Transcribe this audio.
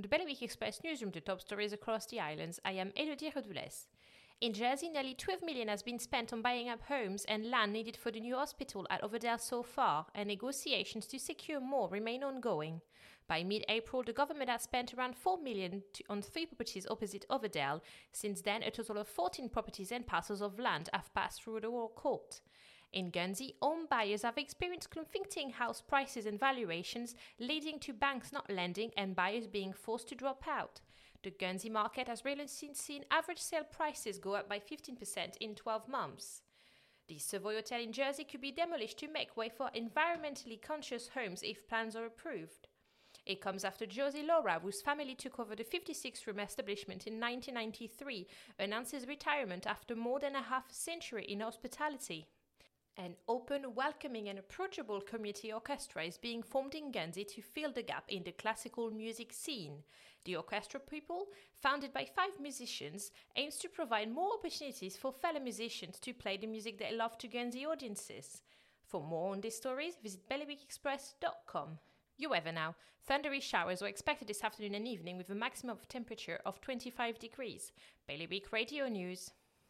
From the Bailiwick Express newsroom to top stories across the islands, I am Elodie Redoules. In Jersey, nearly 12 million has been spent on buying up homes and land needed for the new hospital at Overdale so far, and negotiations to secure more remain ongoing. By mid-April, the government has spent around 4 million to, on three properties opposite Overdale. Since then, a total of 14 properties and parcels of land have passed through the Court. In Guernsey, home buyers have experienced conflicting house prices and valuations, leading to banks not lending and buyers being forced to drop out. The Guernsey market has recently seen average sale prices go up by 15% in 12 months. The Savoy Hotel in Jersey could be demolished to make way for environmentally conscious homes if plans are approved. It comes after Josie Laura, whose family took over the 56 room establishment in 1993, announces retirement after more than a half century in hospitality. An open, welcoming, and approachable community orchestra is being formed in Guernsey to fill the gap in the classical music scene. The Orchestra People, founded by five musicians, aims to provide more opportunities for fellow musicians to play the music they love to Guernsey audiences. For more on these stories, visit bailiwickexpress.com. You weather now. Thundery showers are expected this afternoon and evening with a maximum of temperature of 25 degrees. Bailiwick Radio News.